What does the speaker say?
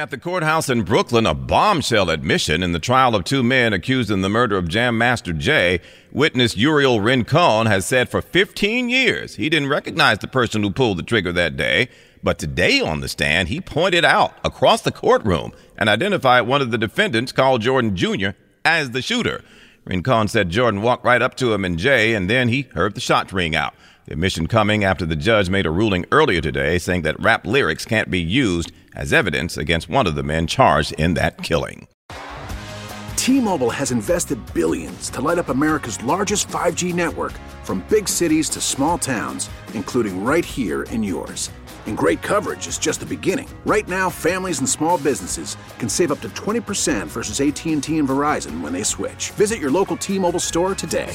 At the courthouse in Brooklyn, a bombshell admission in the trial of two men accused in the murder of Jam Master Jay. Witness Uriel Rincon has said for 15 years he didn't recognize the person who pulled the trigger that day. But today on the stand, he pointed out across the courtroom and identified one of the defendants, Karl Jordan Jr., as the shooter. Rincon said Jordan walked right up to him and Jay, and then he heard the shots ring out. The admission coming after the judge made a ruling earlier today saying that rap lyrics can't be used as evidence against one of the men charged in that killing. T-Mobile has invested billions to light up America's largest 5G network from big cities to small towns, including right here in yours. And great coverage is just the beginning. Right now, families and small businesses can save up to 20% versus AT&T and Verizon when they switch. Visit your local T-Mobile store today.